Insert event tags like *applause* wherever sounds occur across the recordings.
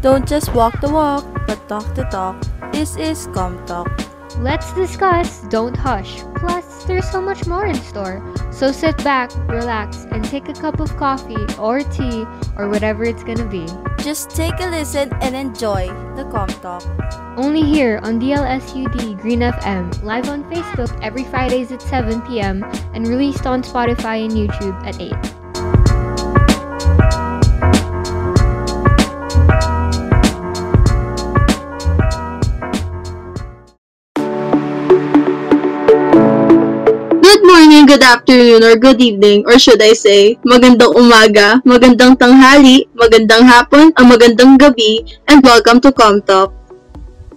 Don't just walk the walk, but talk the talk. This is Com Talk. Let's discuss, don't hush. Plus, there's so much more in store. So sit back, relax, and take a cup of coffee or tea or whatever it's gonna be. Just take a listen and enjoy the Com Talk. Only here on DLSUD Green FM, live on Facebook every Fridays at 7 p.m. and released on Spotify and YouTube at 8. Good afternoon, or good evening, or should I say, magandang umaga, magandang tanghali, magandang hapon, ang magandang gabi, and welcome to ComTalk.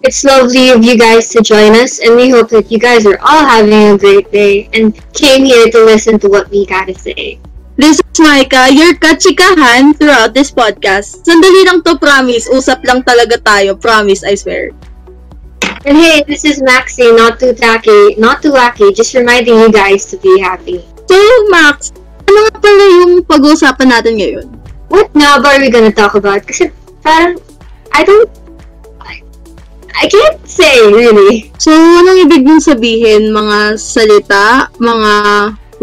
It's lovely of you guys to join us, and we hope that you guys are all having a great day and came here to listen to what we gotta say. This is Micah, your kachikahan throughout this podcast. Sandali lang to, promise. Usap lang talaga tayo, promise, I swear. And hey, this is Maxie, not too tacky, not too wacky, just reminding you guys to be happy. So, Max, ano nga pala yung pag-uusapan natin ngayon? What now are we gonna talk about? Kasi parang, I don't, I, I can't say, really. So, anong ibig mong sabihin? Mga salita? Mga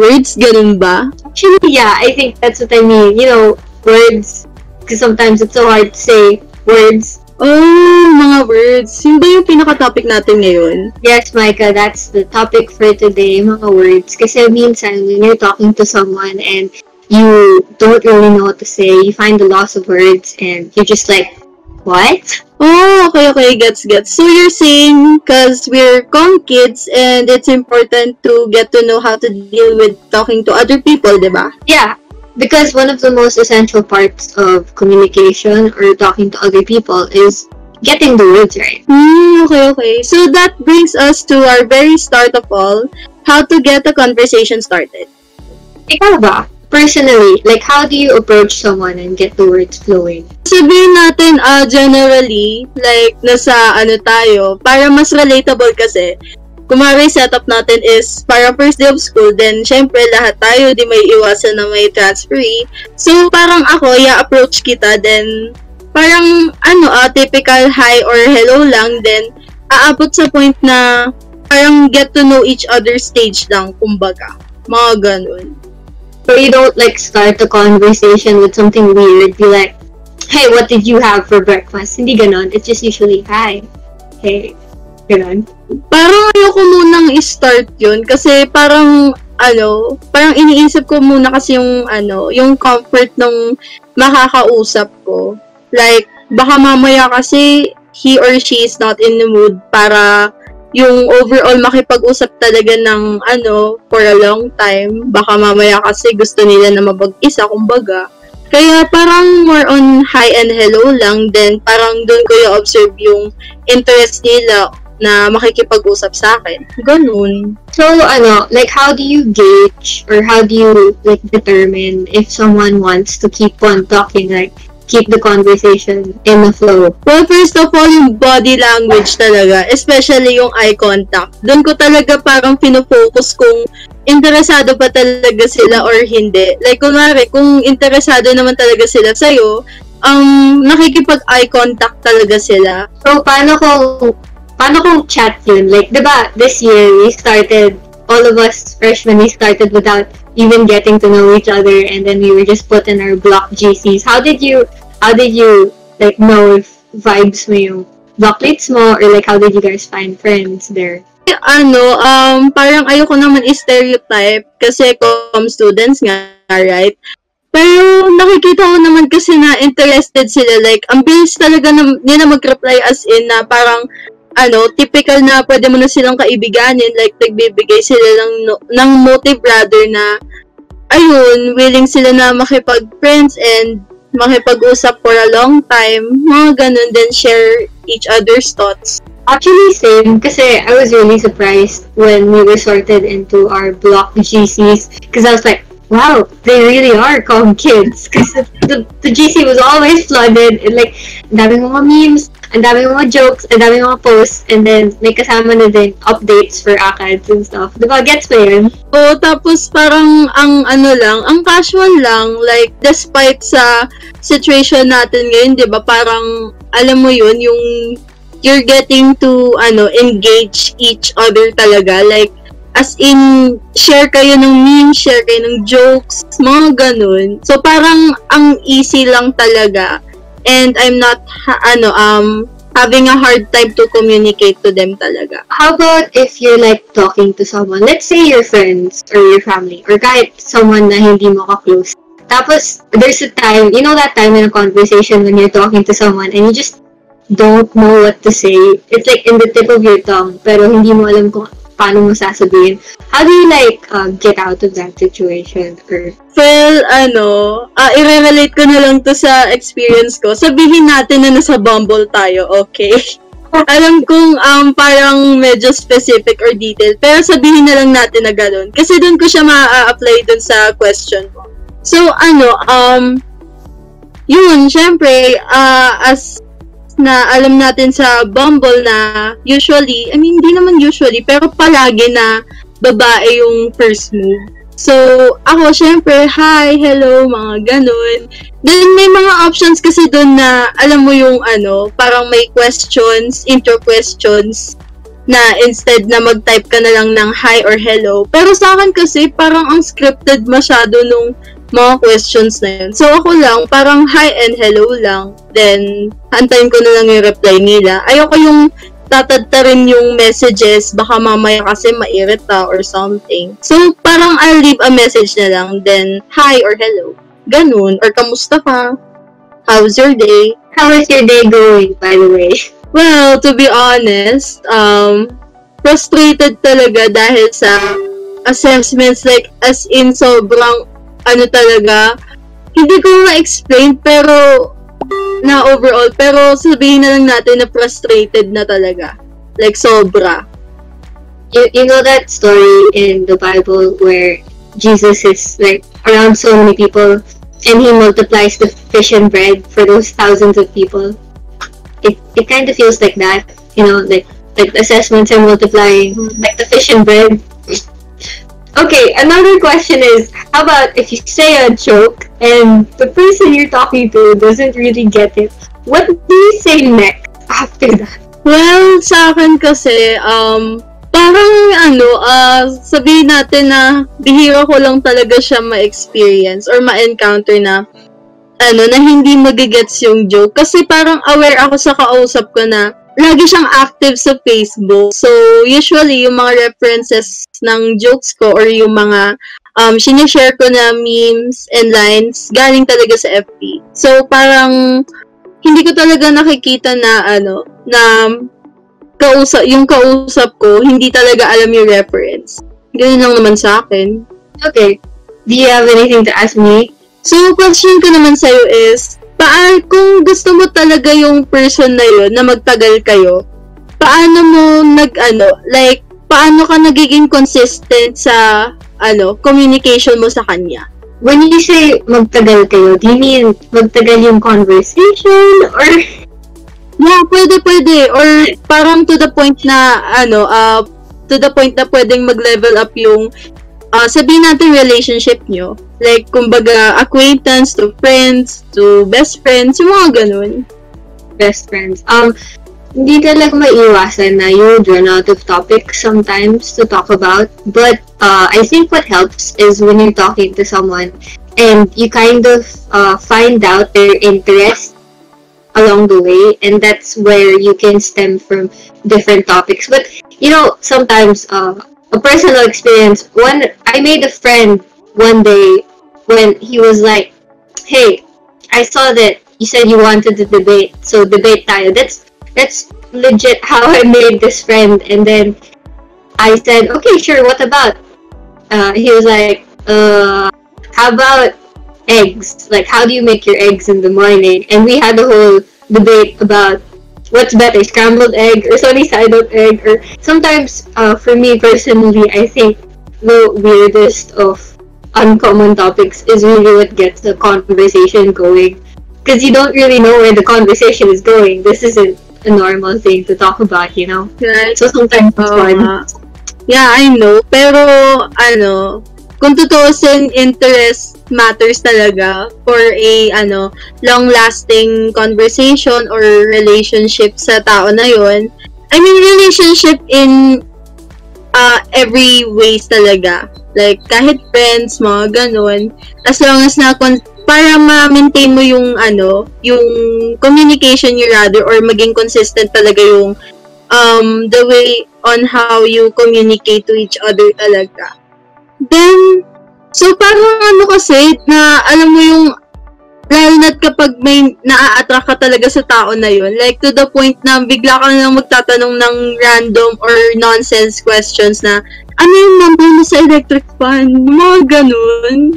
words? Ganun ba? Actually, yeah, I think that's what I mean. You know, words, because sometimes it's so hard to say words. Oh, mga words. Yun ba yung pinaka-topic natin ngayon? Yes, Micah, that's the topic for today, mga words. Kasi minsan, when you're talking to someone and you don't really know what to say, you find the loss of words and you're just like, what? Oh, okay, okay. Gets, gets. So you're saying, because we're com kids and it's important to get to know how to deal with talking to other people, di ba? Yeah, because one of the most essential parts of communication or talking to other people is getting the words right. Hmm, okay, okay. So that brings us to our very start of all, how to get a conversation started. Ikaw ba? Personally, like how do you approach someone and get the words flowing? Sabihin natin, uh, generally, like, nasa ano tayo, para mas relatable kasi, kumari setup natin is para first day of school, then syempre lahat tayo di may iwasan na may transferee. So parang ako, i-approach kita, then parang ano, uh, typical hi or hello lang, then aabot sa point na parang get to know each other stage lang, kumbaga. Mga ganun. So you don't like start the conversation with something weird, be like, hey, what did you have for breakfast? Hindi ganon. It's just usually, hi, hey, ganon. Parang ayoko munang i-start yun kasi parang ano, parang iniisip ko muna kasi yung ano, yung comfort ng makakausap ko. Like, baka mamaya kasi he or she is not in the mood para yung overall makipag-usap talaga ng ano, for a long time. Baka mamaya kasi gusto nila na mabag-isa, kumbaga. Kaya parang more on hi and hello lang, then parang doon ko i-observe yung interest nila na makikipag-usap sa akin. Ganun. So, ano, like, how do you gauge or how do you, like, determine if someone wants to keep on talking, like, keep the conversation in the flow? Well, first of all, yung body language talaga, especially yung eye contact. Doon ko talaga parang pinofocus kung interesado pa talaga sila or hindi. Like, kunwari, kung interesado naman talaga sila sa'yo, um, nakikipag-eye contact talaga sila. So, paano kung, paano kung chat yun? Like, di ba, this year, we started, all of us freshmen, we started without even getting to know each other, and then we were just put in our block GCs. How did you, how did you, like, know if vibes mo yung blockmates mo, or like, how did you guys find friends there? Ano, um, parang ayoko naman i-stereotype kasi com students nga, right? Pero nakikita ko naman kasi na interested sila. Like, ang bilis talaga na, nila mag-reply as in na parang ano, typical na pwede mo na silang kaibiganin, like, nagbibigay sila ng, no- ng motive rather na, ayun, willing sila na makipag-friends and makipag-usap for a long time, mga ganun, then share each other's thoughts. Actually, same. Kasi I was really surprised when we were sorted into our block GCs. Because I was like, wow, they really are calm kids. Because the, the GC was always flooded. And like, ang daming mga memes, ang daming mga jokes, ang daming mga posts. And then, may kasama na din updates for ACADS and stuff. Diba? Gets mo yun? Oo, tapos parang ang ano lang, ang casual lang, like despite sa situation natin ngayon, 'di ba? Parang alam mo yun, yung you're getting to, ano, engage each other talaga. Like, as in, share kayo ng memes, share kayo ng jokes, mga ganun. So, parang ang easy lang talaga. And I'm not, ha- ano, um, having a hard time to communicate to them talaga. How about if you're like talking to someone, let's say your friends or your family, or kahit someone na hindi mo ka-close. Tapos, there's a time, you know that time in a conversation when you're talking to someone and you just don't know what to say. It's like in the tip of your tongue, pero hindi mo alam kung paano mo sasabihin. How do you like uh, get out of that situation? Or Well, ano, ah i-relate ko na lang to sa experience ko. Sabihin natin na nasa Bumble tayo, okay? *laughs* Alam kong um, parang medyo specific or detailed, pero sabihin na lang natin na ganun. Kasi doon ko siya ma-apply dun sa question mo. So, ano, um, yun, syempre, ah, as na alam natin sa Bumble na usually, I mean, hindi naman usually, pero palagi na babae yung first move. So, ako, syempre, hi, hello, mga ganun. Then, may mga options kasi doon na, alam mo yung ano, parang may questions, intro questions, na instead na mag-type ka na lang ng hi or hello. Pero sa akin kasi, parang ang scripted masyado nung mga questions na yun. So, ako lang, parang hi and hello lang. Then, antayin ko na lang yung reply nila. Ayoko yung tatadtarin yung messages, baka mamaya kasi mairita or something. So, parang I'll leave a message na lang, then, hi or hello. Ganun. Or, kamusta ka? How's your day? how is your day going, by the way? *laughs* Well, to be honest, um, frustrated talaga dahil sa assessments, like, as in, sobrang, ano talaga, hindi ko ma-explain, pero, na overall, pero sabihin na lang natin na frustrated na talaga. Like, sobra. You, you know that story in the Bible where Jesus is like around so many people and he multiplies the fish and bread for those thousands of people. It it kind of feels like that, you know, like like the assessments are multiplying, like the fish and bread. Okay, another question is how about if you say a joke and the person you're talking to doesn't really get it? What do you say next after that? Well, sa akin kasi, um, parang ano, ah, sabihin natin na bihira ko lang talaga siya ma-experience or ma-encounter na ano, na hindi magigets yung joke. Kasi parang aware ako sa kausap ko na lagi siyang active sa Facebook. So, usually, yung mga references ng jokes ko or yung mga um, sinishare ko na memes and lines, galing talaga sa FB. So, parang hindi ko talaga nakikita na ano, na kausap, yung kausap ko, hindi talaga alam yung reference. Ganun lang naman sa akin. Okay. Do you have anything to ask me? So, question ko naman sa'yo is, paan, kung gusto mo talaga yung person na yun, na magtagal kayo, paano mo nag, ano, like, paano ka nagiging consistent sa, ano, communication mo sa kanya? When you say magtagal kayo, do you mean magtagal yung conversation? Or, Yeah, pwede, pwede. Or parang to the point na, ano, uh, to the point na pwedeng mag-level up yung, uh, sabihin natin relationship nyo. Like, kumbaga, acquaintance to friends, to best friends, yung mga ganun. best friends? Um, hindi talaga maiwasan na you run out of topics sometimes to talk about. But uh, I think what helps is when you're talking to someone and you kind of uh, find out their interest along the way, and that's where you can stem from different topics. But you know, sometimes uh, a personal experience. One, I made a friend one day when he was like, "Hey, I saw that you said you wanted to debate, so debate tayo." That's that's legit how I made this friend, and then I said, "Okay, sure. What about?" Uh, he was like, "Uh, how about eggs? Like, how do you make your eggs in the morning?" And we had a whole debate about what's better, scrambled egg or sunny side up egg. Or sometimes, uh, for me personally, I think the weirdest of uncommon topics is really what gets the conversation going. Because you don't really know where the conversation is going. This isn't a normal thing to talk about, you know? Right? So sometimes it's fun. nga. Yeah, I know. Pero, ano, kung tutuusin, interest matters talaga for a, ano, long-lasting conversation or relationship sa tao na yon. I mean, relationship in uh, every ways talaga. Like, kahit friends, mga ganun. As long as na, para ma-maintain mo yung, ano, yung communication you rather, or maging consistent talaga yung, um, the way on how you communicate to each other talaga. Then, so parang ano kasi, na alam mo yung lalo na't kapag may naa-attract ka talaga sa tao na yun, like to the point na bigla ka na lang magtatanong ng random or nonsense questions na, ano yung number mo sa electric fan? Mga ganun.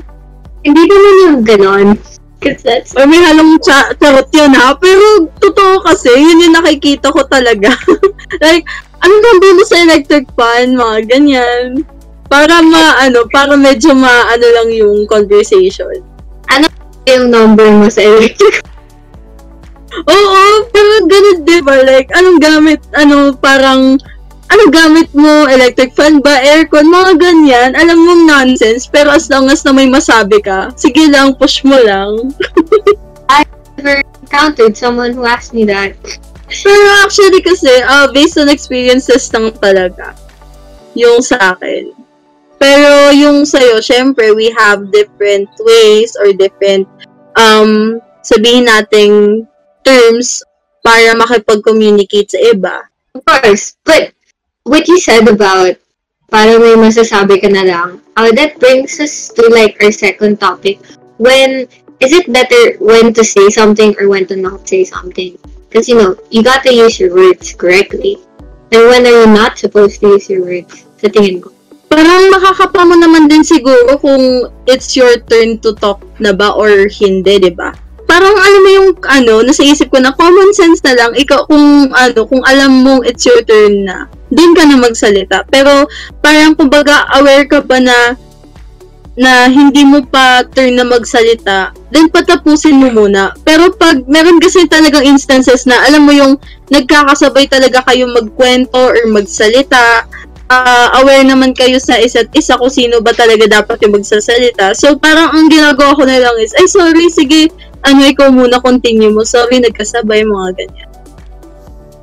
Hindi naman yung. Cause that's, Or may halong cha- charot yun ha, pero totoo kasi, yun yung nakikita ko talaga. *laughs* like, ano number mo sa electric fan? Mga ganyan. Para ma, ano, para medyo ma, ano lang yung conversation. yung number mo sa electric. Oo, pero ganun di ba? Like, anong gamit, ano, parang, anong gamit mo? Electric fan ba? Aircon? Mga ganyan. Alam mo nonsense, pero as long as na may masabi ka, sige lang, push mo lang. *laughs* Never encountered someone who asked me that. Pero actually kasi, uh, based on experiences lang talaga. Yung sa akin. Pero yung sa'yo, syempre, we have different ways or different, um, sabihin nating terms para makipag-communicate sa iba. Of course. But what you said about parang may masasabi ka na lang, uh, that brings us to like our second topic. When is it better when to say something or when to not say something? Because you know, you got to use your words correctly. And when are you not supposed to use your words? Sa tingin ko. Parang makakapa mo naman din siguro kung it's your turn to talk na ba or hindi, di ba? Parang alam mo yung ano, nasa isip ko na common sense na lang, ikaw kung ano, kung alam mong it's your turn na, din ka na magsalita. Pero parang kumbaga aware ka ba na na hindi mo pa turn na magsalita, then patapusin mo muna. Pero pag meron kasi talagang instances na alam mo yung nagkakasabay talaga kayo magkwento or magsalita, uh, aware naman kayo sa isa't isa kung sino ba talaga dapat yung magsasalita. So, parang ang ginagawa ko na lang is, ay, sorry, sige, ano, ikaw muna, continue mo. Sorry, nagkasabay, mga ganyan.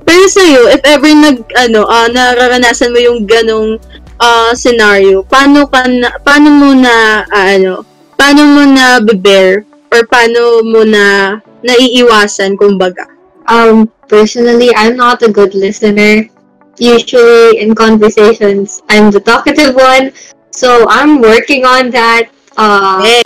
Pero sa'yo, if ever nag, ano, uh, nararanasan mo yung ganong uh, scenario, paano ka na, paano mo na, uh, ano, paano mo na bear or paano mo na naiiwasan, kumbaga? Um, personally, I'm not a good listener. Usually in conversations, I'm the talkative one. So I'm working on that. Uh,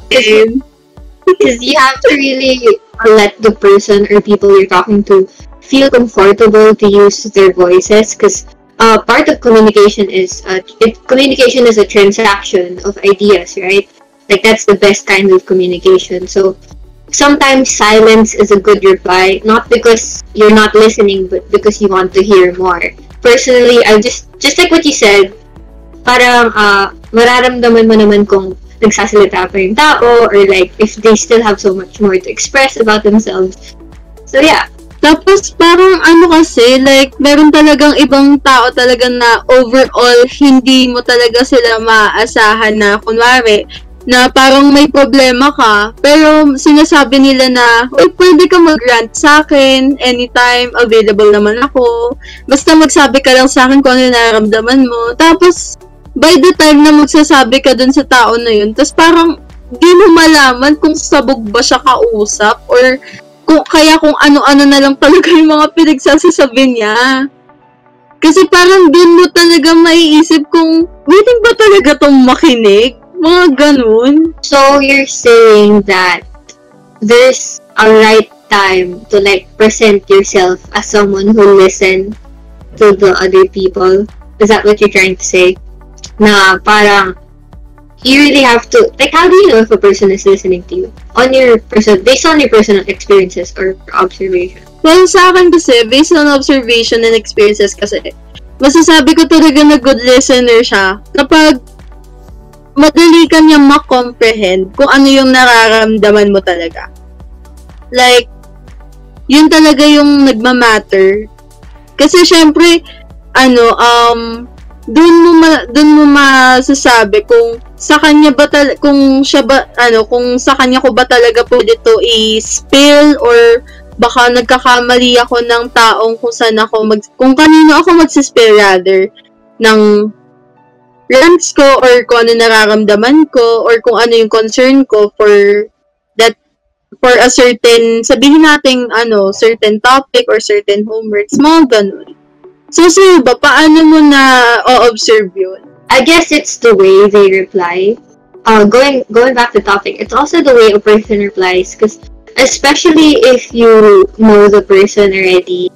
because you have to really let the person or people you're talking to feel comfortable to use their voices because uh, part of communication is uh, it, communication is a transaction of ideas right like that's the best kind of communication so sometimes silence is a good reply not because you're not listening but because you want to hear more personally i just just like what you said parang uh, mararamdaman mo naman kung nagsasalita pa yung tao or like if they still have so much more to express about themselves. So yeah. Tapos parang ano kasi, like, meron talagang ibang tao talaga na overall, hindi mo talaga sila maaasahan na, kunwari, na parang may problema ka, pero sinasabi nila na, uy, pwede ka mag-rant sa akin, anytime, available naman ako. Basta magsabi ka lang sa akin kung ano nararamdaman mo. Tapos, by the time na magsasabi ka dun sa tao na yun, tapos parang di mo malaman kung sabog ba siya kausap or kung kaya kung ano-ano na lang talaga yung mga pinagsasasabi niya. Kasi parang dun mo talaga maiisip kung willing ba talaga tong makinig? Mga ganun. So you're saying that there's a right time to like present yourself as someone who listen to the other people. Is that what you're trying to say? Na parang you really have to like how do you know if a person is listening to you on your person based on your personal experiences or observation Well, sa akin kasi, based on observation and experiences kasi, masasabi ko talaga na good listener siya kapag madali ka niya ma-comprehend kung ano yung nararamdaman mo talaga. Like, yun talaga yung nagmamatter. Kasi syempre, ano, um, dun mo, ma, dun mo masasabi kung sa kanya ba tal- kung siya ba ano kung sa kanya ko ba talaga pwede to i-spill or baka nagkakamali ako ng taong kung saan ako mag kung kanino ako magsispill rather ng rants ko or kung ano nararamdaman ko or kung ano yung concern ko for that for a certain sabihin nating ano certain topic or certain homeworks mga ganun so sa'yo ba paano mo na o-observe yun I guess it's the way they reply. Uh, going going back to topic, it's also the way a person replies, because especially if you know the person already,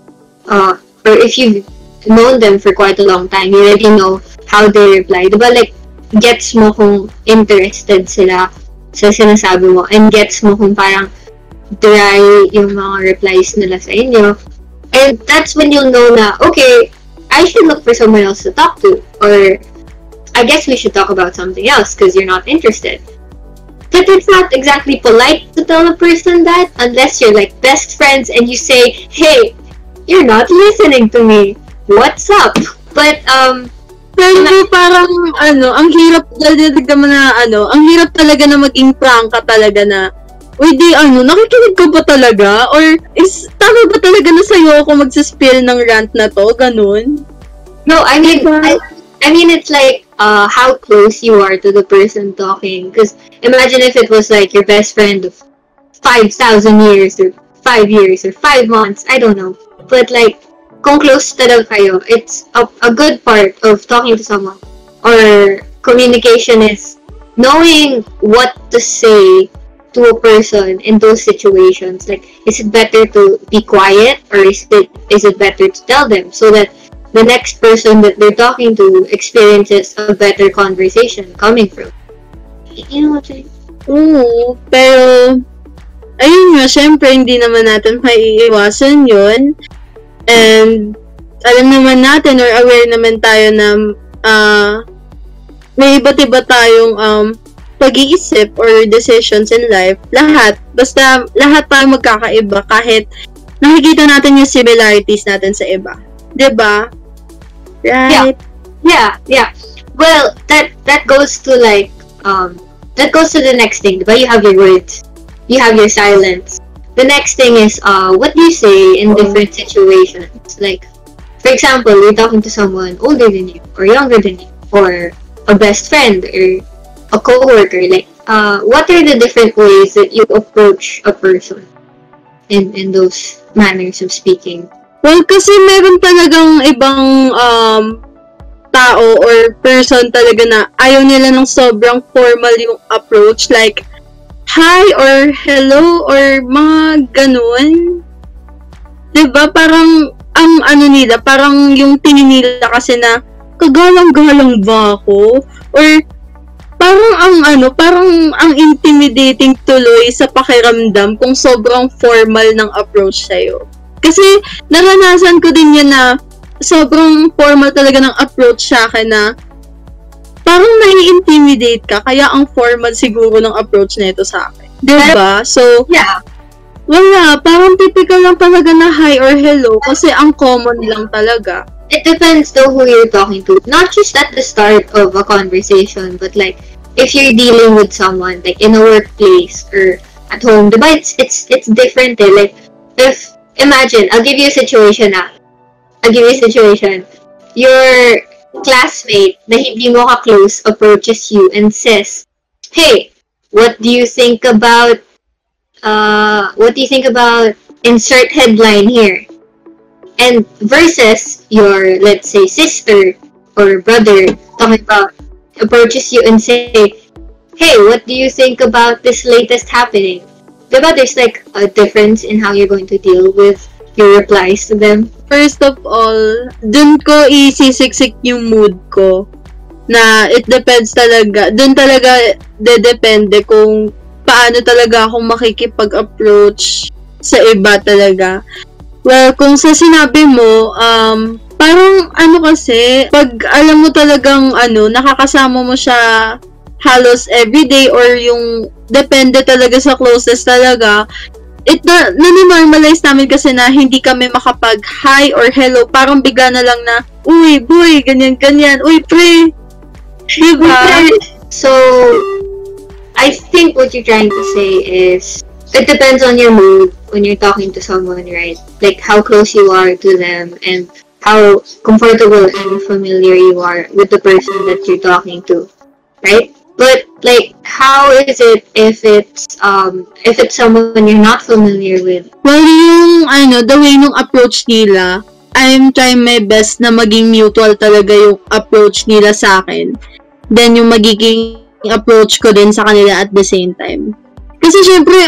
uh, or if you've known them for quite a long time, you already know how they reply. Diba like, gets mo kung interested sila sa sinasabi mo, and gets mo kung parang dry yung mga replies nila sa inyo. And that's when you'll know na, okay, I should look for someone else to talk to, or I guess we should talk about something else because you're not interested. But it's not exactly polite to tell a person that unless you're like best friends and you say, hey, you're not listening to me. What's up? But, um, Pero parang, ano, ang hirap, mo na, ano, ang hirap talaga na maging prangka talaga na, Uy, di, ano, nakikinig ka ba talaga? Or, is, tama ba talaga na sa'yo ako magsaspill ng rant na to? Ganun? no, I mean, Diba? I, I mean, it's like uh, how close you are to the person talking. Because imagine if it was like your best friend of 5,000 years or 5 years or 5 months. I don't know. But like, kung close talaga kayo, it's a, a good part of talking to someone or communication is knowing what to say to a person in those situations. Like, is it better to be quiet or is it is it better to tell them so that the next person that they're talking to experiences a better conversation coming from. You know what I'm? Oo, pero, ayun nga, syempre, hindi naman natin maiiwasan yun. And, alam naman natin or aware naman tayo na ah, may iba't iba tayong um, pag-iisip or decisions in life. Lahat. Basta, lahat tayo magkakaiba kahit nakikita natin yung similarities natin sa iba. ba? Right? Yeah, yeah. Well, that that goes to like um that goes to the next thing. But you have your words, you have your silence. The next thing is uh what do you say in different situations? Like, for example, you're talking to someone older than you or younger than you or a best friend or a coworker. Like, uh, what are the different ways that you approach a person in in those manners of speaking? Well, kasi meron talagang ibang um, tao or person talaga na ayaw nila ng sobrang formal yung approach. Like, hi or hello or mga ganun. ba Parang, ang ano nila, parang yung tingin nila kasi na, kagalang-galang ba ako? Or, parang ang ano, parang ang intimidating tuloy sa pakiramdam kung sobrang formal ng approach sa'yo. Kasi naranasan ko din yun na sobrang formal talaga ng approach sa akin na parang nai-intimidate ka kaya ang formal siguro ng approach na ito sa akin. Diba? So, Yeah. wala. Parang typical lang talaga na hi or hello kasi ang common lang talaga. it depends though who you're talking to. Not just at the start of a conversation, but like if you're dealing with someone like in a workplace or at home, diba it's it's it's different eh. Like if imagine, I'll give you a situation na. I'll give you a situation. Your classmate na hindi mo ka-close approaches you and says, Hey, what do you think about uh what do you think about insert headline here? and versus your let's say sister or brother talking about approaches you and say hey what do you think about this latest happening diba there's like a difference in how you're going to deal with your replies to them First of all, dun ko isisiksik yung mood ko na it depends talaga. Dun talaga dedepende kung paano talaga ako makikipag-approach sa iba talaga. Well, kung sa sinabi mo, um, parang ano kasi, pag alam mo talagang ano, nakakasama mo siya halos everyday or yung depende talaga sa closest talaga, it na, naninormalize namin kasi na hindi kami makapag hi or hello. Parang bigla na lang na, uy, boy, ganyan, ganyan. Uy, pre. Diba? So, I think what you're trying to say is it depends on your mood when you're talking to someone, right? Like how close you are to them and how comfortable and familiar you are with the person that you're talking to, right? But like, how is it if it's um if it's someone you're not familiar with? Well, yung ano, the way nung approach nila, I'm trying my best na maging mutual talaga yung approach nila sa akin. Then yung magiging approach ko din sa kanila at the same time. Kasi syempre,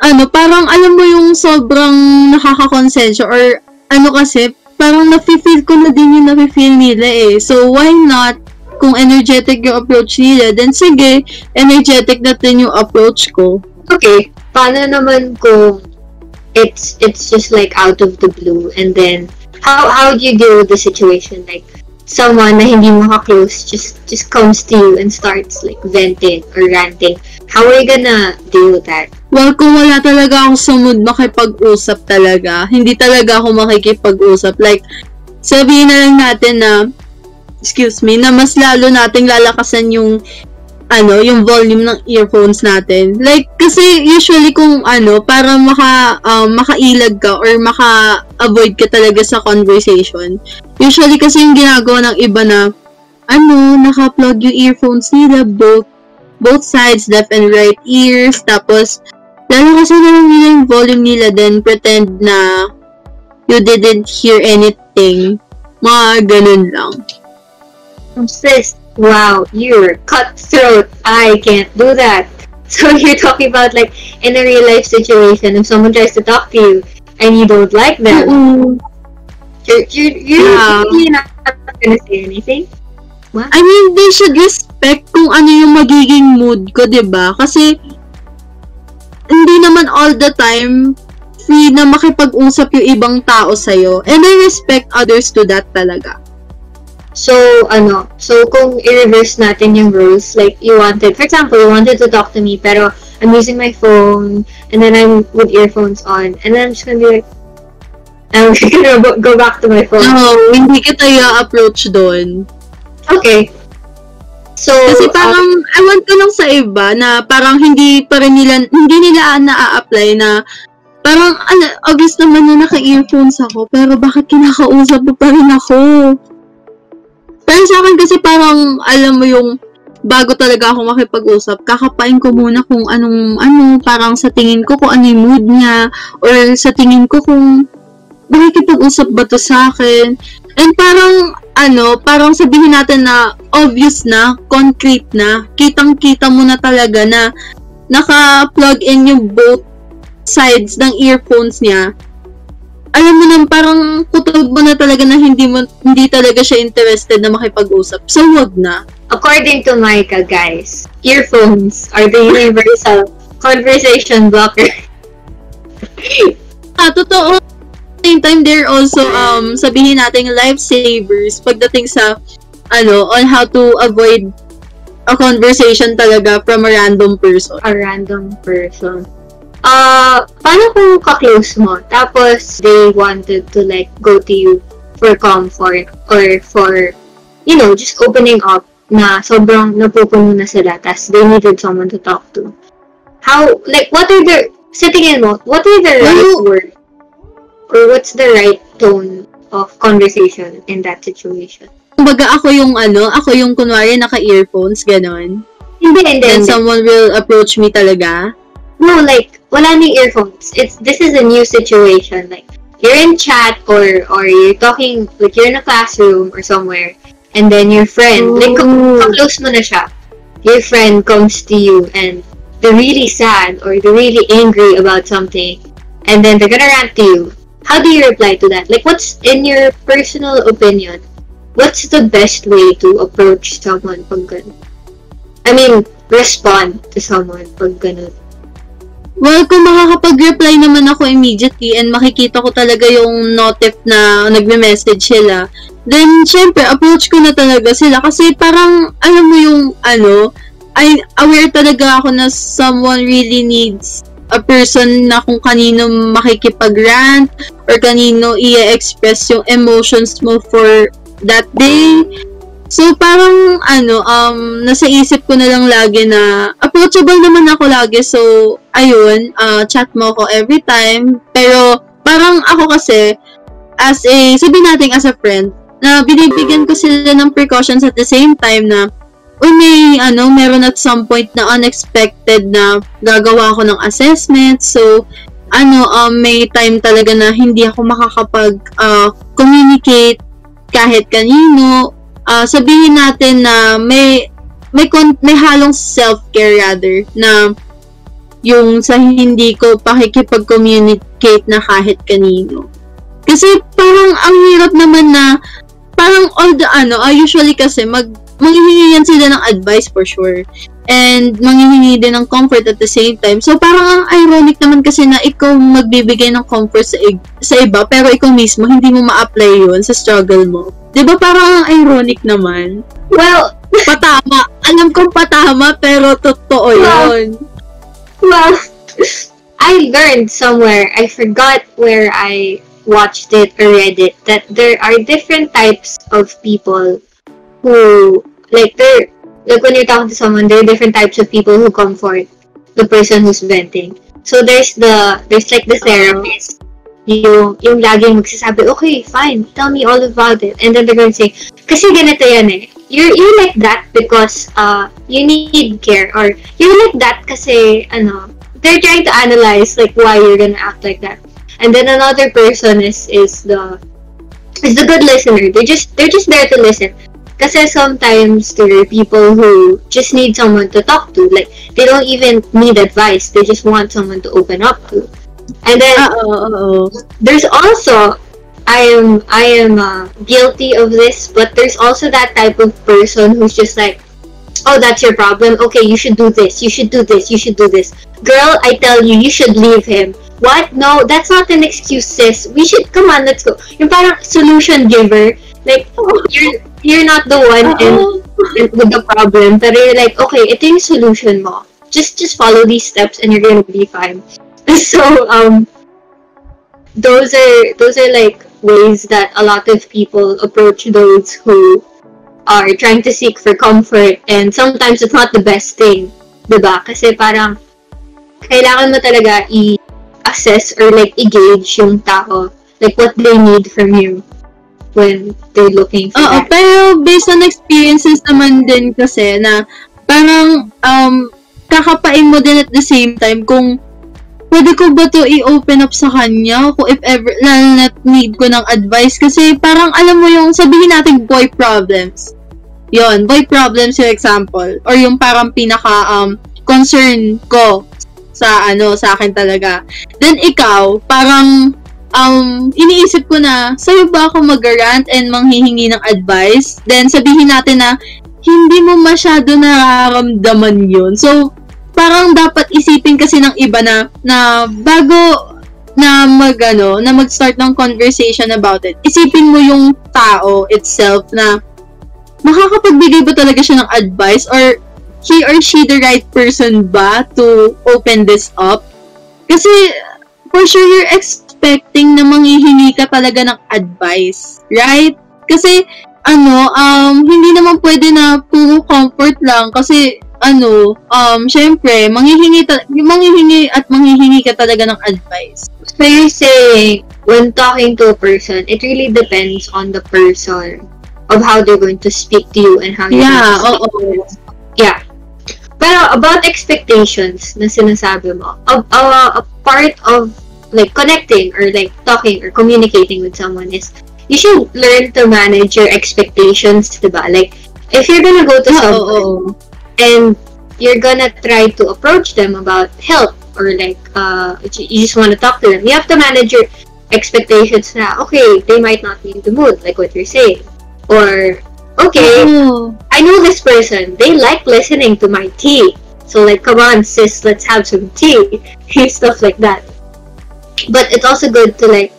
ano, parang alam mo yung sobrang nakakakonsensya or ano kasi, parang nafe-feel ko na din yung nafe-feel nila eh. So, why not kung energetic yung approach nila, then sige, energetic na din yung approach ko. Okay, paano naman kung it's it's just like out of the blue and then how how do you deal with the situation like someone na hindi mo ka-close just just comes to you and starts like venting or ranting how are you gonna deal with that Well, kung wala talaga akong sa mood makipag-usap talaga, hindi talaga ako makikipag-usap. Like, sabihin na lang natin na, excuse me, na mas lalo nating lalakasan yung ano, yung volume ng earphones natin. Like, kasi usually kung ano, para maka, um, makailag ka or maka-avoid ka talaga sa conversation. Usually kasi yung ginagawa ng iba na, ano, naka-plug yung earphones nila, both, both sides, left and right ears, tapos, lalo kasi na yung volume nila, then pretend na you didn't hear anything. Mga ganun lang. Sis wow you're cutthroat i can't do that *laughs* so you're talking about like in a real life situation if someone tries to talk to you and you don't like them Oo. you're, you're, you're Yeah. really not gonna say anything I mean, they should respect kung ano yung magiging mood ko, 'di ba? Kasi, hindi naman all the time free na makipag-usap yung ibang tao sa'yo. And I respect others to that talaga. So, ano, so kung i-reverse natin yung rules, like you wanted, for example, you wanted to talk to me, pero I'm using my phone, and then I'm with earphones on, and then I'm just gonna be like, I'm *laughs* gonna go back to my phone. No, hindi kita i-approach doon. Okay. So, Kasi uh, parang, ewan ko lang sa iba na parang hindi pa rin nila, hindi nila na-apply na parang, ano, obvious naman na naka-earphones ako, pero bakit kinakausap mo pa rin ako? Pero sa akin kasi parang, alam mo yung, bago talaga ako makipag-usap, kakapain ko muna kung anong, ano, parang sa tingin ko kung ano yung mood niya, or sa tingin ko kung, makikipag-usap ba to sa akin? And parang, ano, parang sabihin natin na obvious na, concrete na, kitang-kita mo na talaga na naka-plug in yung both sides ng earphones niya. Alam mo na, parang kutog mo na talaga na hindi mo, hindi talaga siya interested na makipag-usap. So, wag na. according to Micah, guys, earphones are the *laughs* universal conversation blocker. Ah, totoo. Same time, they're also, um, sabihin natin, lifesavers pagdating sa, ano, on how to avoid a conversation talaga from a random person. a random person. Uh, paano kung ka-close mo, tapos they wanted to like go to you for comfort or for, you know, just opening up na sobrang napupuno na sila, tas they needed someone to talk to. How, like, what are the, sa tingin mo, what are the right Well, word or what's the right tone of conversation in that situation? Kumbaga ako yung ano, ako yung kunwari naka-earphones, ganon. Hindi, hindi, Then hindi. someone will approach me talaga. No, like wala nang earphones. It's this is a new situation. Like you're in chat or or you're talking like you're in a classroom or somewhere, and then your friend like Oh. close mo na siya. Your friend comes to you and they're really sad or they're really angry about something, and then they're gonna rant to you. How do you reply to that? Like, what's in your personal opinion? What's the best way to approach someone pag ganun? I mean, respond to someone pag ganun. Well, kung makakapag-reply naman ako immediately and makikita ko talaga yung notif na nagme-message sila, then, syempre, approach ko na talaga sila. Kasi parang, alam mo yung, ano, I, aware talaga ako na someone really needs a person na kung kanino makikipag-rant or kanino i-express yung emotions mo for that day. So, parang, ano, um, nasa isip ko na lang lagi na, approachable naman ako lagi. So, ayun, uh, chat mo ako every time. Pero, parang ako kasi, as a, sabihin natin as a friend, na binibigyan ko sila ng precautions at the same time na, uy, may, ano, meron at some point na unexpected na gagawa ako ng assessment. So, ano, um, may time talaga na hindi ako makakapag uh, communicate kahit kanino uh, sabihin natin na may may kon- may halong self-care rather na yung sa hindi ko pakikipag-communicate na kahit kanino. Kasi parang ang hirap naman na parang all the ano, uh, usually kasi mag manghihingi yan sila ng advice for sure. And manghihingi din ng comfort at the same time. So parang ang ironic naman kasi na ikaw magbibigay ng comfort sa, sa iba pero ikaw mismo hindi mo ma-apply yun sa struggle mo. 'Di ba parang ang ironic naman? Well, patama. Alam kong patama pero totoo yun. Well, I learned somewhere, I forgot where I watched it or read it, that there are different types of people who, like, they're, like when you're talking to someone, there are different types of people who comfort the person who's venting. So there's the, there's like the therapist, yung, yung laging magsasabi, okay, fine, tell me all about it. And then they're going to say, kasi ganito yan eh. You're, you're like that because uh, you need care. Or you're like that kasi, ano, they're trying to analyze like why you're gonna act like that. And then another person is is the is the good listener. They just they're just there to listen. Kasi sometimes there are people who just need someone to talk to. Like they don't even need advice. They just want someone to open up to. And then Uh-oh, there's also I am I am uh, guilty of this, but there's also that type of person who's just like, oh, that's your problem. Okay, you should do this. You should do this. You should do this. Girl, I tell you, you should leave him. What? No, that's not an excuse, sis. We should come on, let's go. Yung parang solution giver. Like *laughs* you're you're not the one with the problem, but you're like, okay, ito yung solution mo. Just just follow these steps and you're gonna be fine. *laughs* So um, those are those are like ways that a lot of people approach those who are trying to seek for comfort and sometimes it's not the best thing, 'di ba? Kasi parang kailangan mo talaga i-assess or like i-gauge yung tao, like what they need from you when they're looking for Oo, that. pero based on experiences naman din kasi na parang um, kakapain mo din at the same time kung pwede ko ba to i-open up sa kanya kung if ever, lalo na need ko ng advice kasi parang alam mo yung sabihin natin boy problems. Yon, boy problems yung example or yung parang pinaka um, concern ko sa ano sa akin talaga. Then ikaw, parang um, iniisip ko na, sa'yo ba ako mag-rant and manghihingi ng advice? Then, sabihin natin na, hindi mo masyado nararamdaman yun. So, parang dapat isipin kasi ng iba na, na bago na mag, ano, na mag-start ng conversation about it, isipin mo yung tao itself na makakapagbigay ba talaga siya ng advice or he or she the right person ba to open this up? Kasi, for sure, you're expecting na manghihingi ka talaga ng advice, right? Kasi, ano, um, hindi naman pwede na puro comfort lang kasi, ano, um, syempre, manghihingi, ta- manghihingi at manghihingi ka talaga ng advice. So you're saying, when talking to a person, it really depends on the person of how they're going to speak to you and how you're Yeah, going to speak oo. to them. Yeah. Pero about expectations na sinasabi mo, a, a, a part of like connecting or like talking or communicating with someone is you should learn to manage your expectations, diba? Like, if you're gonna go to Oo, someone oo. and you're gonna try to approach them about help or like uh you just want to talk to them you have to manage your expectations na okay they might not be in the mood like what you're saying or okay Oo. i know this person they like listening to my tea so like come on sis let's have some tea *laughs* stuff like that but it's also good to like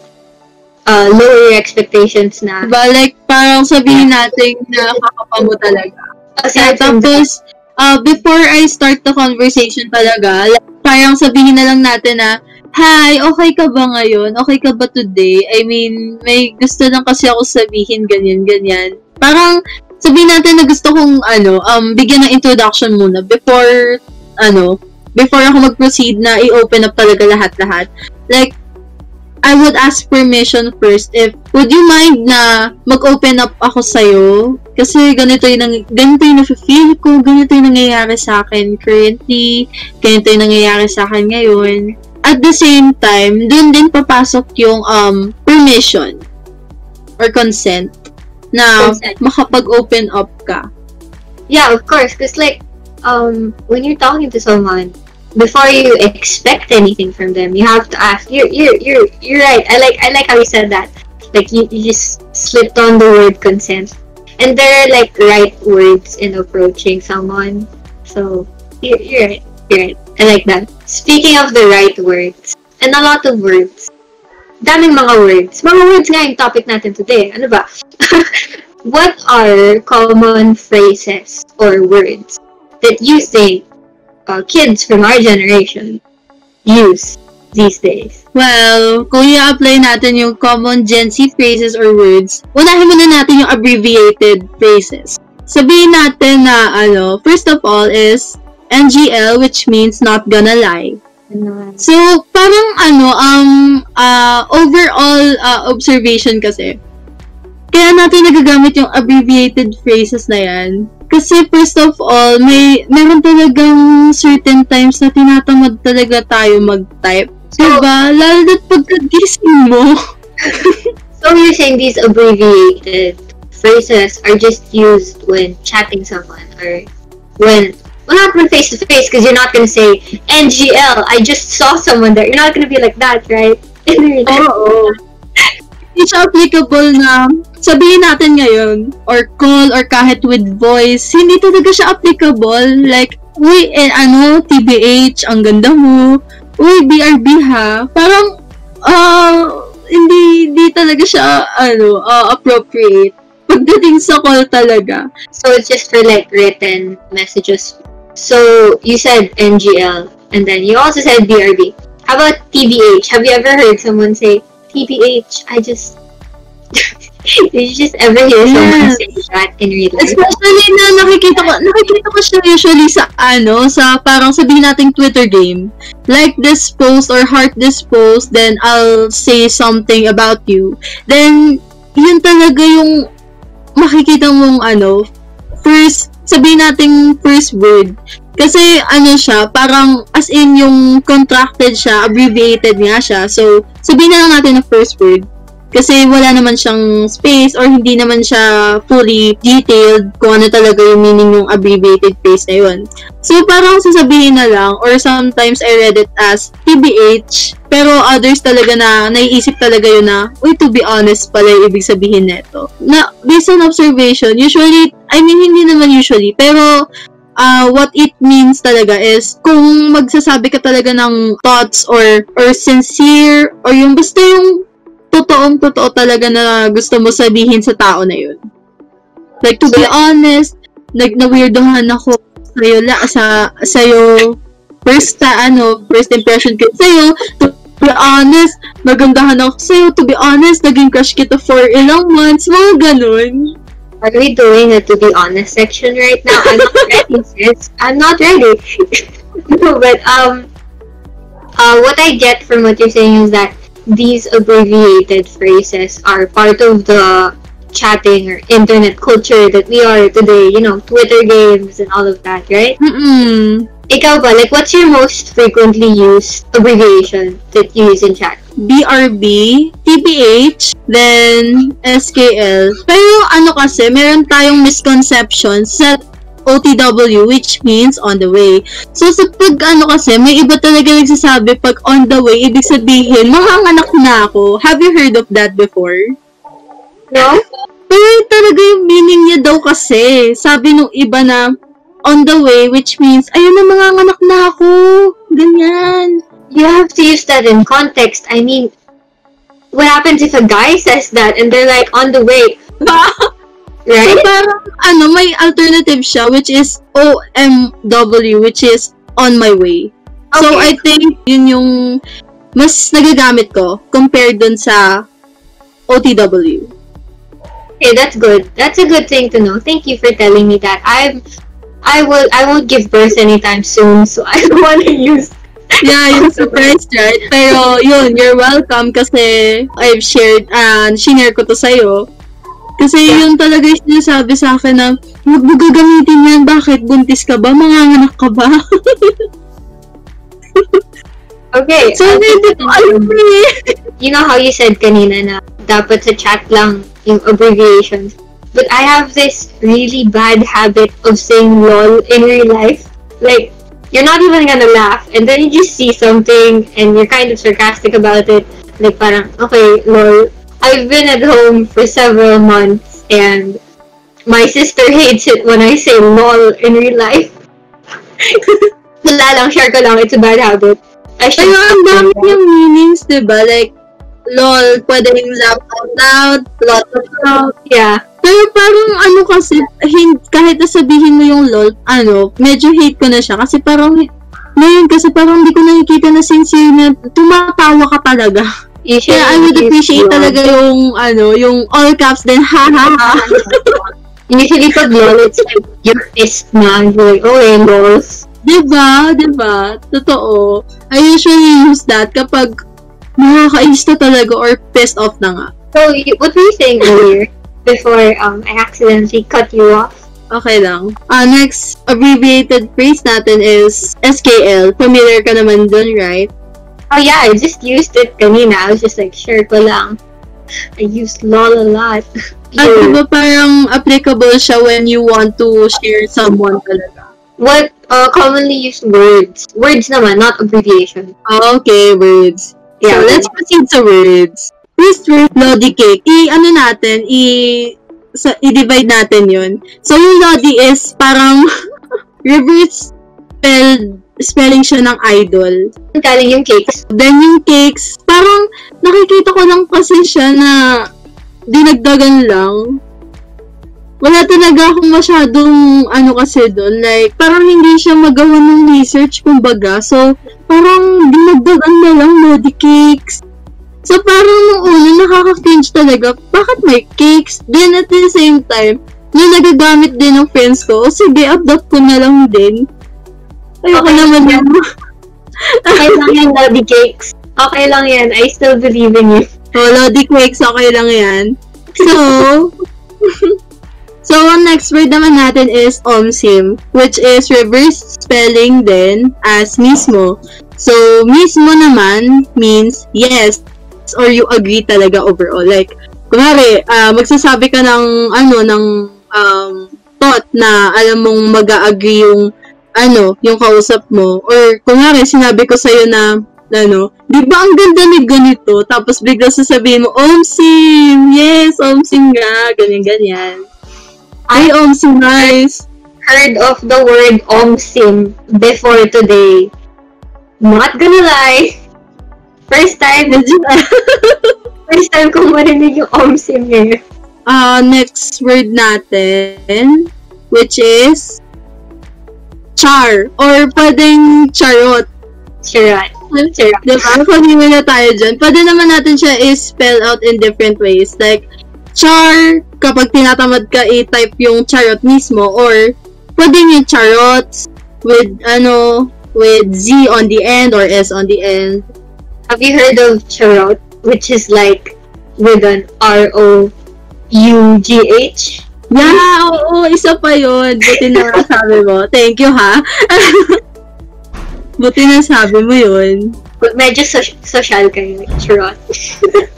uh lower your expectations na Diba? Like, parang sabihin natin na kakapa mo talaga. aside that, Tapos, uh, before I start the conversation talaga, like, parang sabihin na lang natin na, Hi, okay ka ba ngayon? Okay ka ba today? I mean, may gusto lang kasi ako sabihin ganyan, ganyan. Parang, sabihin natin na gusto kong, ano, um, bigyan ng introduction muna before, ano, before ako mag-proceed na i-open up talaga lahat-lahat. Like, I would ask permission first if, would you mind na mag-open up ako sa'yo? Kasi ganito yung, ganito yung nafe-feel ko, ganito yung nangyayari sa akin currently, ganito yung nangyayari sa akin ngayon. At the same time, dun din papasok yung um, permission or consent na Consent. makapag-open up ka. Yeah, of course. Because like, um, when you're talking to someone, before you expect anything from them, you have to ask. You're you're you're you're right. I like I like how you said that. Like you, you just slipped on the word consent, and there are like right words in approaching someone. So you're, you're right. You're right. I like that. Speaking of the right words, and a lot of words. Daming mga words. Mga words nga yung topic natin today. Ano ba? *laughs* what are common phrases or words that you think uh, kids from our generation use these days? Well, kung i-apply natin yung common Gen Z phrases or words, unahin muna natin yung abbreviated phrases. Sabihin natin na, ano, first of all is NGL, which means not gonna lie. So, parang ano, um, uh, overall uh, observation kasi, kaya natin nagagamit yung abbreviated phrases na yan. Kasi first of all, may meron talagang certain times na tinatamad talaga tayo mag-type. So- diba? Lalo na't pagkagising mo. *laughs* So you're saying these abbreviated phrases are just used when chatting someone or when well not when face to face because you're not gonna say NGL. I just saw someone there. You're not gonna be like that, right? Life. *laughs* Oo. Hindi siya applicable na sabihin natin ngayon, or call, or kahit with voice, hindi talaga siya applicable. Like, uy, eh, ano, TBH, ang ganda mo. Uy, BRB ha. Parang, ah, hindi, hindi talaga siya, ano, ah, appropriate. Pagdating sa call talaga. So it's just for like written messages. So you said NGL and then you also said BRB. How about TBH? Have you ever heard someone say TBH? I just *laughs* Did you just ever hear someone Yes. say that in real life? Especially na nakikita ko, nakikita ko siya usually sa ano, sa parang sabihin nating Twitter game. Like this post or heart this post, then I'll say something about you. Then, yun talaga yung makikita mong ano, first, sabihin nating first word. Kasi ano siya, parang as in yung contracted siya, abbreviated nga siya. So, sabihin na lang natin na first word. Kasi wala naman siyang space or hindi naman siya fully detailed kung ano talaga yung meaning ng abbreviated phrase na yun. So, parang sasabihin na lang or sometimes I read it as TBH pero others talaga na naiisip talaga yun na uy, to be honest pala yung ibig sabihin neto. Na, based on observation, usually, I mean, hindi naman usually, pero uh, what it means talaga is kung magsasabi ka talaga ng thoughts or or sincere or yung basta yung totoong totoo talaga na gusto mo sabihin sa tao na yun. Like, to be honest, nag na-weirdohan ako sa'yo, la, sa, sa'yo, first ta, ano, first impression ko sa'yo, to be honest, nagandahan ako sa'yo, to be honest, naging crush kita for ilang months, mga ganun. Are we doing a to be honest section right now? I'm not *laughs* ready, sis. I'm not ready. *laughs* no, but um, uh, what I get from what you're saying is that these abbreviated phrases are part of the chatting or internet culture that we are today. You know, Twitter games and all of that, right? Mm-mm. Ikaw ba, like, what's your most frequently used abbreviation that you use in chat? BRB, TPH, then SKL. Pero ano kasi, meron tayong misconception sa OTW which means on the way. So sa pag ano kasi, may iba talaga nagsasabi pag on the way, ibig sabihin, manganganak na ako. Have you heard of that before? No? Pero talaga yung meaning niya daw kasi. Sabi nung iba na on the way which means, ayun na manganganak na ako. Ganyan. You have to use that in context. I mean, what happens if a guy says that and they're like on the way, *laughs* right? So, parang, ano, may alternative siya, which is OMW, which is on my way. So, I think, yun yung mas nagagamit ko compared dun sa OTW. Okay, that's good. That's a good thing to know. Thank you for telling me that. I'm I will I won't give birth anytime soon, so *laughs* I don't want to use Yeah, yung surprise, right? Pero yun, you're welcome kasi I've shared, and shinare ko to sa'yo. Kasi yun talaga yung sinasabi sa akin na, huwag mo gagamitin yan, bakit? Buntis ka ba? Manganganak ka ba? *laughs* Okay. so, hindi ko alam eh. you know how you said kanina na dapat sa chat lang yung abbreviations. But I have this really bad habit of saying lol in real life. Like, you're not even gonna laugh, and then you just see something, and you're kind of sarcastic about it. Like, parang, okay, lol. I've been at home for several months, and my sister *laughs* hates it when I say lol in real life. *laughs* Wala lang, share ko lang. It's a bad habit. I should Pero ang dami yung meanings, di ba? Like, lol, pwedeng laugh out loud, lot of love. Yeah. Pero parang ano kasi, kahit na sabihin mo yung lol, ano, medyo hate ko na siya. Kasi parang, ngayon kasi parang hindi ko nakikita na sincere na tumatawa ka talaga. Kaya I would appreciate talaga yung, ano, yung all caps din, ha ha ha. Usually pag lol, it's like your fist na. You're like, oh, eh, lols. Diba? Diba? Totoo. I usually use that kapag nakakainis na talaga or pissed off na nga. So, what were you saying earlier? Before um, I accidentally cut you off? Okay lang. Uh, next abbreviated phrase natin is SKL. Familiar ka naman dun, right? Oh yeah, I just used it kanina. I was just like, sure ko lang. I used lol a lot. At *laughs* Yeah. diba parang applicable siya when you want to share someone talaga? What uh, commonly used words? Words naman, not abbreviation. Ah, Okay, words. Yeah. So, let's proceed sa words. Word, lodi cake. I, ano natin, i, sa, i-divide natin yun. So, yung lodi is parang *laughs* reverse spelled, spelling siya ng idol. Galing yung cakes. Then yung cakes, parang nakikita ko lang kasi siya na dinagdagan lang. Wala talaga akong masyadong ano kasi doon. Like, parang hindi siya magawa ng research, kumbaga. So, parang dinagdagan na lang Lodi cakes. So, parang nung una, nakaka-cringe talaga. Bakit may cakes? Then, at the same time, nung nagagamit din ng friends ko, o sige, adopt ko na lang din. Ayoko Okay. naman yung Okay lang yan, *laughs* Lodi Cakes. Okay lang yan. I still believe in you. Oh, Lodi Quakes, okay lang yan. So, *laughs* so, ang next word naman natin is omsim, which is reverse spelling din as mismo. So, mismo naman means yes, or you agree talaga overall. Like, kunwari, ah, magsasabi ka ng, ano, ng um, thought na alam mong mag-agree yung, ano, yung kausap mo. Or, kunwari, sinabi ko sa'yo na, ano, di ba ang ganda ni ganito? Tapos bigla sasabihin mo, Omsim! Yes, Omsim nga! Ganyan-ganyan. Ay, Omsim, nice! Heard of the word omsim before today. Not gonna lie. *laughs* First time, *laughs* first time kong marinig yung omsim ngayon. uh, next word natin, which is char, or pwedeng charot. Charot. Charot. Diba? Pag-iwi na tayo dyan. Pwede naman natin siya i-spell out in different ways. Like, char, kapag tinatamad ka i-type yung charot mismo, or pwede yung charots with, ano, with Z on the end or S on the end. Have you heard of charot? Which is like with an R-O-U-G-H? Yeah, oo, isa pa yun. Buti na sabi mo. Thank you, ha? Buti na sabi mo yun. But medyo so- social kayo, charot. But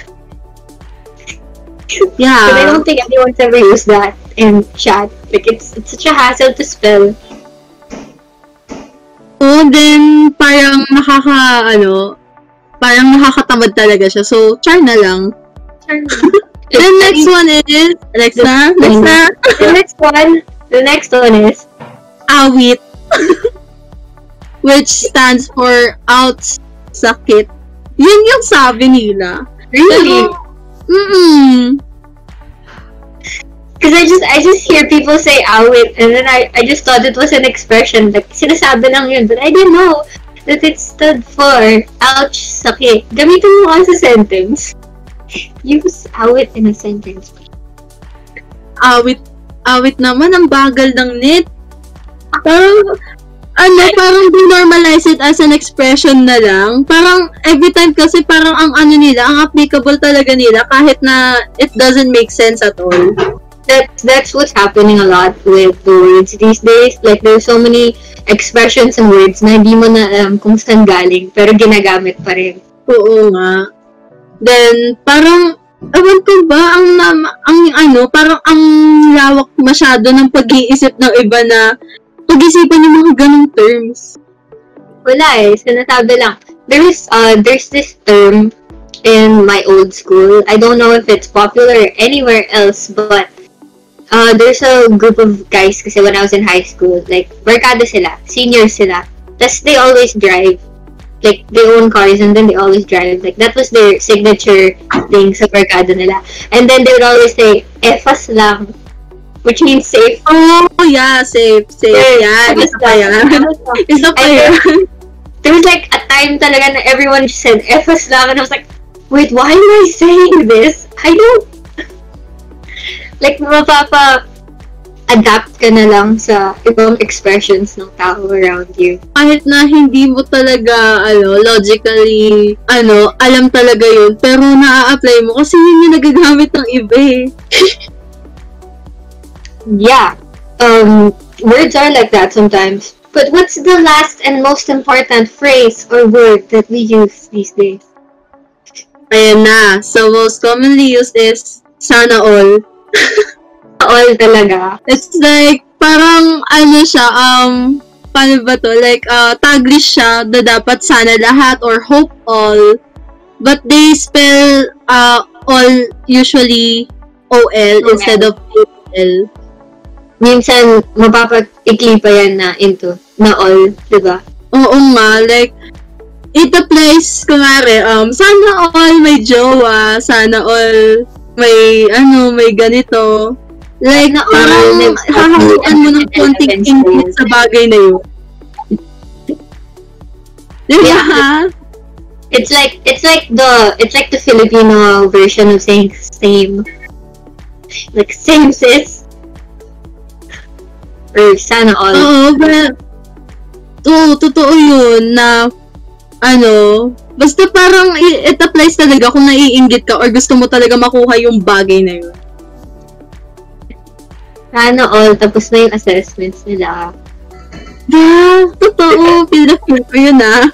I Yeah. don't think anyone's ever used that in chat. Like, it's, it's such a hassle to spell. Oo, then parang nakaka, ano, parang nakakatamad talaga siya. So, try na lang. *laughs* Then next one is, na, next na, The next one, the next one is awit. *laughs* Which stands for out sakit. Yun yung sabi nila. really Mm-mm. because I just I just hear people say awit and then I I just thought it was an expression like sinasabi lang yun but I didn't know that it stood for ouch sakit. Gamitin mo nga sentence. *laughs* Use awit in a sentence. awit, awit naman, ang bagal ng net. Parang, ano, parang normalize it as an expression na lang. Parang, every time kasi parang ang ano nila, ang applicable talaga nila kahit na it doesn't make sense at all. That's that's what's happening a lot with the words these days. Like there's so many expressions and words na hindi mo na alam kung saan galing, pero ginagamit pa rin. Oo nga. Then, parang, ewan ko ba, ang, nam- ang ano, parang ang lawak masyado ng pag-iisip ng iba na pag-isipan yung mga ganong terms. Wala eh, sinasabi lang. There's uh there's this term in my old school. I don't know if it's popular anywhere else, but uh, there's a group of guys kasi when I was in high school, like, barkada sila, seniors sila. Tapos they always drive. Like, they own cars and then they always drive. Like, that was their signature thing sa barkada nila. And then they would always say, efas lang. Which means safe. Oh, yeah, safe, safe. Yeah, Yan, isa pa yan. Isa pa yan. There was like a time talaga na everyone just said efas lang and I was like, wait, why am I saying this? I don't... like, mapapa adapt ka na lang sa ibang expressions ng tao around you. Kahit na hindi mo talaga, ano, logically, ano, alam talaga yun, pero naa-apply mo kasi yun yung nagagamit ng iba eh. *laughs* Yeah. Um, words are like that sometimes. But what's the last and most important phrase or word that we use these days? Ayan na. So, most commonly used is, sana all. All talaga. It's like, parang, ano siya, um, paano ba to? Like, uh, taglish siya na dapat sana lahat or hope all. But they spell, uh, all usually OL instead of OL. Minsan, mapapaikli pa yan na into, na all, di ba? Oo nga, like, it applies, kumare, um, sana all may jowa, sana all may, ano, may ganito. Like, all parang hahaluan mo ng konting ingit sa bagay na yun. Di ba? Yeah. It's like, it's like the, it's like the Filipino version of saying same. Like, same sis. Or sana all. Oo, but, oo, totoo yun na, ano, basta parang it applies talaga kung naiinggit ka or gusto mo talaga makuha yung bagay na yun. Sana all, tapos na yung assessments nila. Yeah, totoo. Feel ko yun ah.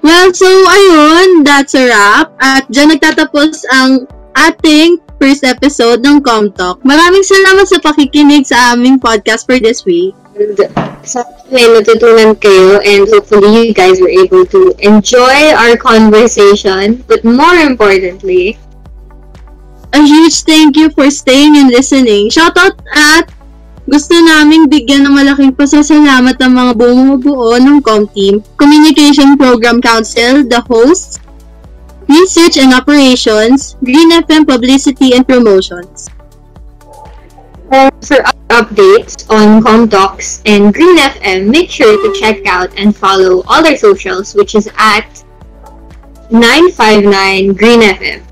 Well, so ayun, that's a wrap. At dyan nagtatapos ang ating first episode ng Com Talk. Maraming salamat sa pakikinig sa aming podcast for this week. And sana may natutunan kayo and hopefully you guys were able to enjoy our conversation. But more importantly, A huge thank you for staying and listening. Shoutout at gusto naming bigyan ng malaking pasasalamat ang mga bumubuo ng COM team, Communication Program Council, the hosts, Research and Operations, Green FM Publicity and Promotions. for updates on ComTalks and Green FM, make sure to check out and follow all their socials, which is at 959 Green FM.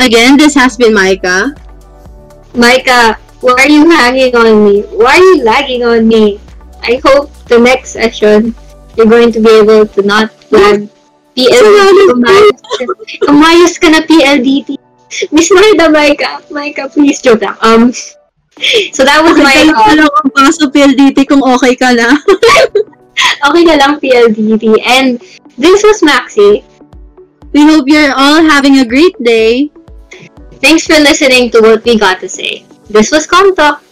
Again, this has been Micah. Micah, why are you hanging on me? Why are you lagging on me? I hope the next session you're going to be able to not lag. PLDT. Umayos ka na PLDT. Miss Marda, Micah. Micah, please joke lang. Um, so that was my... Okay ka uh, lang ang baka sa PLDT kung okay ka na. *laughs* okay na lang PLDT. And this was Maxi. We hope you're all having a great day. Thanks for listening to what we got to say. This was. Balitang